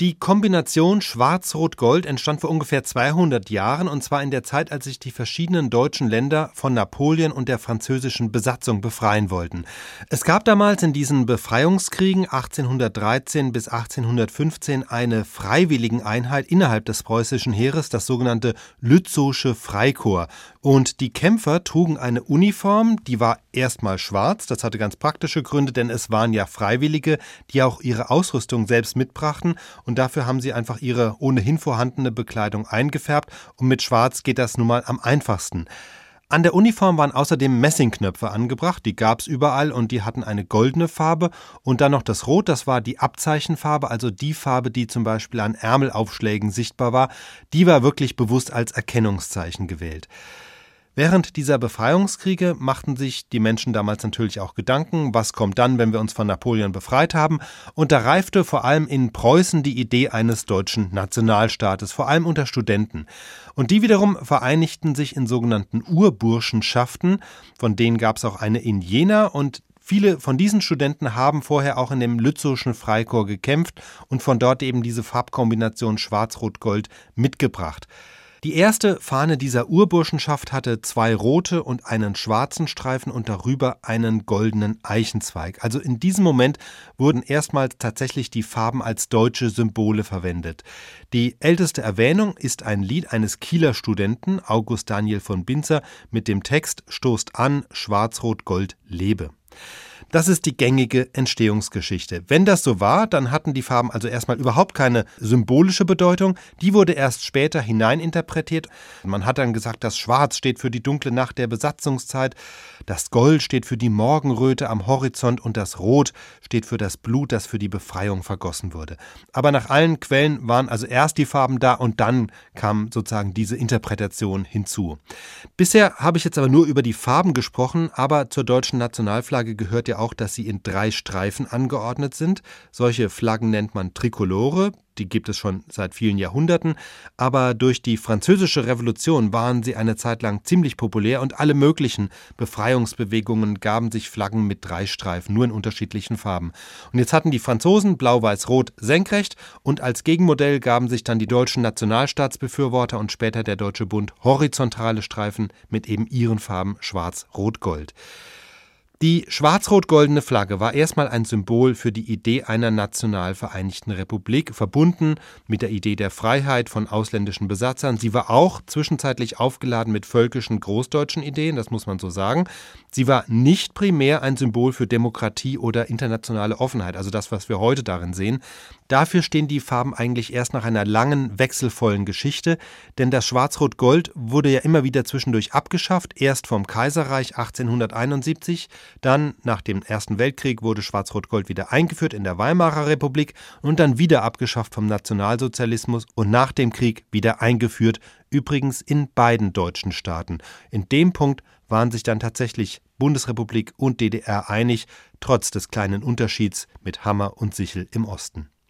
Die Kombination Schwarz-Rot-Gold entstand vor ungefähr 200 Jahren und zwar in der Zeit, als sich die verschiedenen deutschen Länder von Napoleon und der französischen Besatzung befreien wollten. Es gab damals in diesen Befreiungskriegen 1813 bis 1815 eine freiwilligen Einheit innerhalb des preußischen Heeres, das sogenannte Lützowsche Freikorps. Und die Kämpfer trugen eine Uniform, die war erstmal schwarz, das hatte ganz praktische Gründe, denn es waren ja Freiwillige, die auch ihre Ausrüstung selbst mitbrachten und dafür haben sie einfach ihre ohnehin vorhandene Bekleidung eingefärbt und mit Schwarz geht das nun mal am einfachsten. An der Uniform waren außerdem Messingknöpfe angebracht, die gab's überall und die hatten eine goldene Farbe und dann noch das Rot, das war die Abzeichenfarbe, also die Farbe, die zum Beispiel an Ärmelaufschlägen sichtbar war, die war wirklich bewusst als Erkennungszeichen gewählt. Während dieser Befreiungskriege machten sich die Menschen damals natürlich auch Gedanken, was kommt dann, wenn wir uns von Napoleon befreit haben, und da reifte vor allem in Preußen die Idee eines deutschen Nationalstaates, vor allem unter Studenten. Und die wiederum vereinigten sich in sogenannten Urburschenschaften, von denen gab es auch eine in Jena und Viele von diesen Studenten haben vorher auch in dem Lützowschen Freikorps gekämpft und von dort eben diese Farbkombination Schwarz-Rot-Gold mitgebracht. Die erste Fahne dieser Urburschenschaft hatte zwei rote und einen schwarzen Streifen und darüber einen goldenen Eichenzweig. Also in diesem Moment wurden erstmals tatsächlich die Farben als deutsche Symbole verwendet. Die älteste Erwähnung ist ein Lied eines Kieler Studenten, August Daniel von Binzer, mit dem Text Stoßt an, Schwarz-Rot-Gold lebe. Das ist die gängige Entstehungsgeschichte. Wenn das so war, dann hatten die Farben also erstmal überhaupt keine symbolische Bedeutung. Die wurde erst später hineininterpretiert. Man hat dann gesagt, das Schwarz steht für die dunkle Nacht der Besatzungszeit, das Gold steht für die Morgenröte am Horizont und das Rot steht für das Blut, das für die Befreiung vergossen wurde. Aber nach allen Quellen waren also erst die Farben da und dann kam sozusagen diese Interpretation hinzu. Bisher habe ich jetzt aber nur über die Farben gesprochen, aber zur deutschen Nationalflagge gehört ja auch, dass sie in drei Streifen angeordnet sind. Solche Flaggen nennt man Trikolore die gibt es schon seit vielen Jahrhunderten, aber durch die französische Revolution waren sie eine Zeit lang ziemlich populär und alle möglichen Befreiungsbewegungen gaben sich Flaggen mit drei Streifen, nur in unterschiedlichen Farben. Und jetzt hatten die Franzosen blau-weiß-rot senkrecht und als Gegenmodell gaben sich dann die deutschen Nationalstaatsbefürworter und später der Deutsche Bund horizontale Streifen mit eben ihren Farben schwarz-rot-gold. Die schwarz-rot-goldene Flagge war erstmal ein Symbol für die Idee einer national vereinigten Republik, verbunden mit der Idee der Freiheit von ausländischen Besatzern. Sie war auch zwischenzeitlich aufgeladen mit völkischen großdeutschen Ideen, das muss man so sagen. Sie war nicht primär ein Symbol für Demokratie oder internationale Offenheit, also das, was wir heute darin sehen. Dafür stehen die Farben eigentlich erst nach einer langen, wechselvollen Geschichte, denn das Schwarz-Rot-Gold wurde ja immer wieder zwischendurch abgeschafft, erst vom Kaiserreich 1871, dann nach dem Ersten Weltkrieg wurde Schwarz-Rot-Gold wieder eingeführt in der Weimarer Republik und dann wieder abgeschafft vom Nationalsozialismus und nach dem Krieg wieder eingeführt, übrigens in beiden deutschen Staaten. In dem Punkt waren sich dann tatsächlich Bundesrepublik und DDR einig, trotz des kleinen Unterschieds mit Hammer und Sichel im Osten.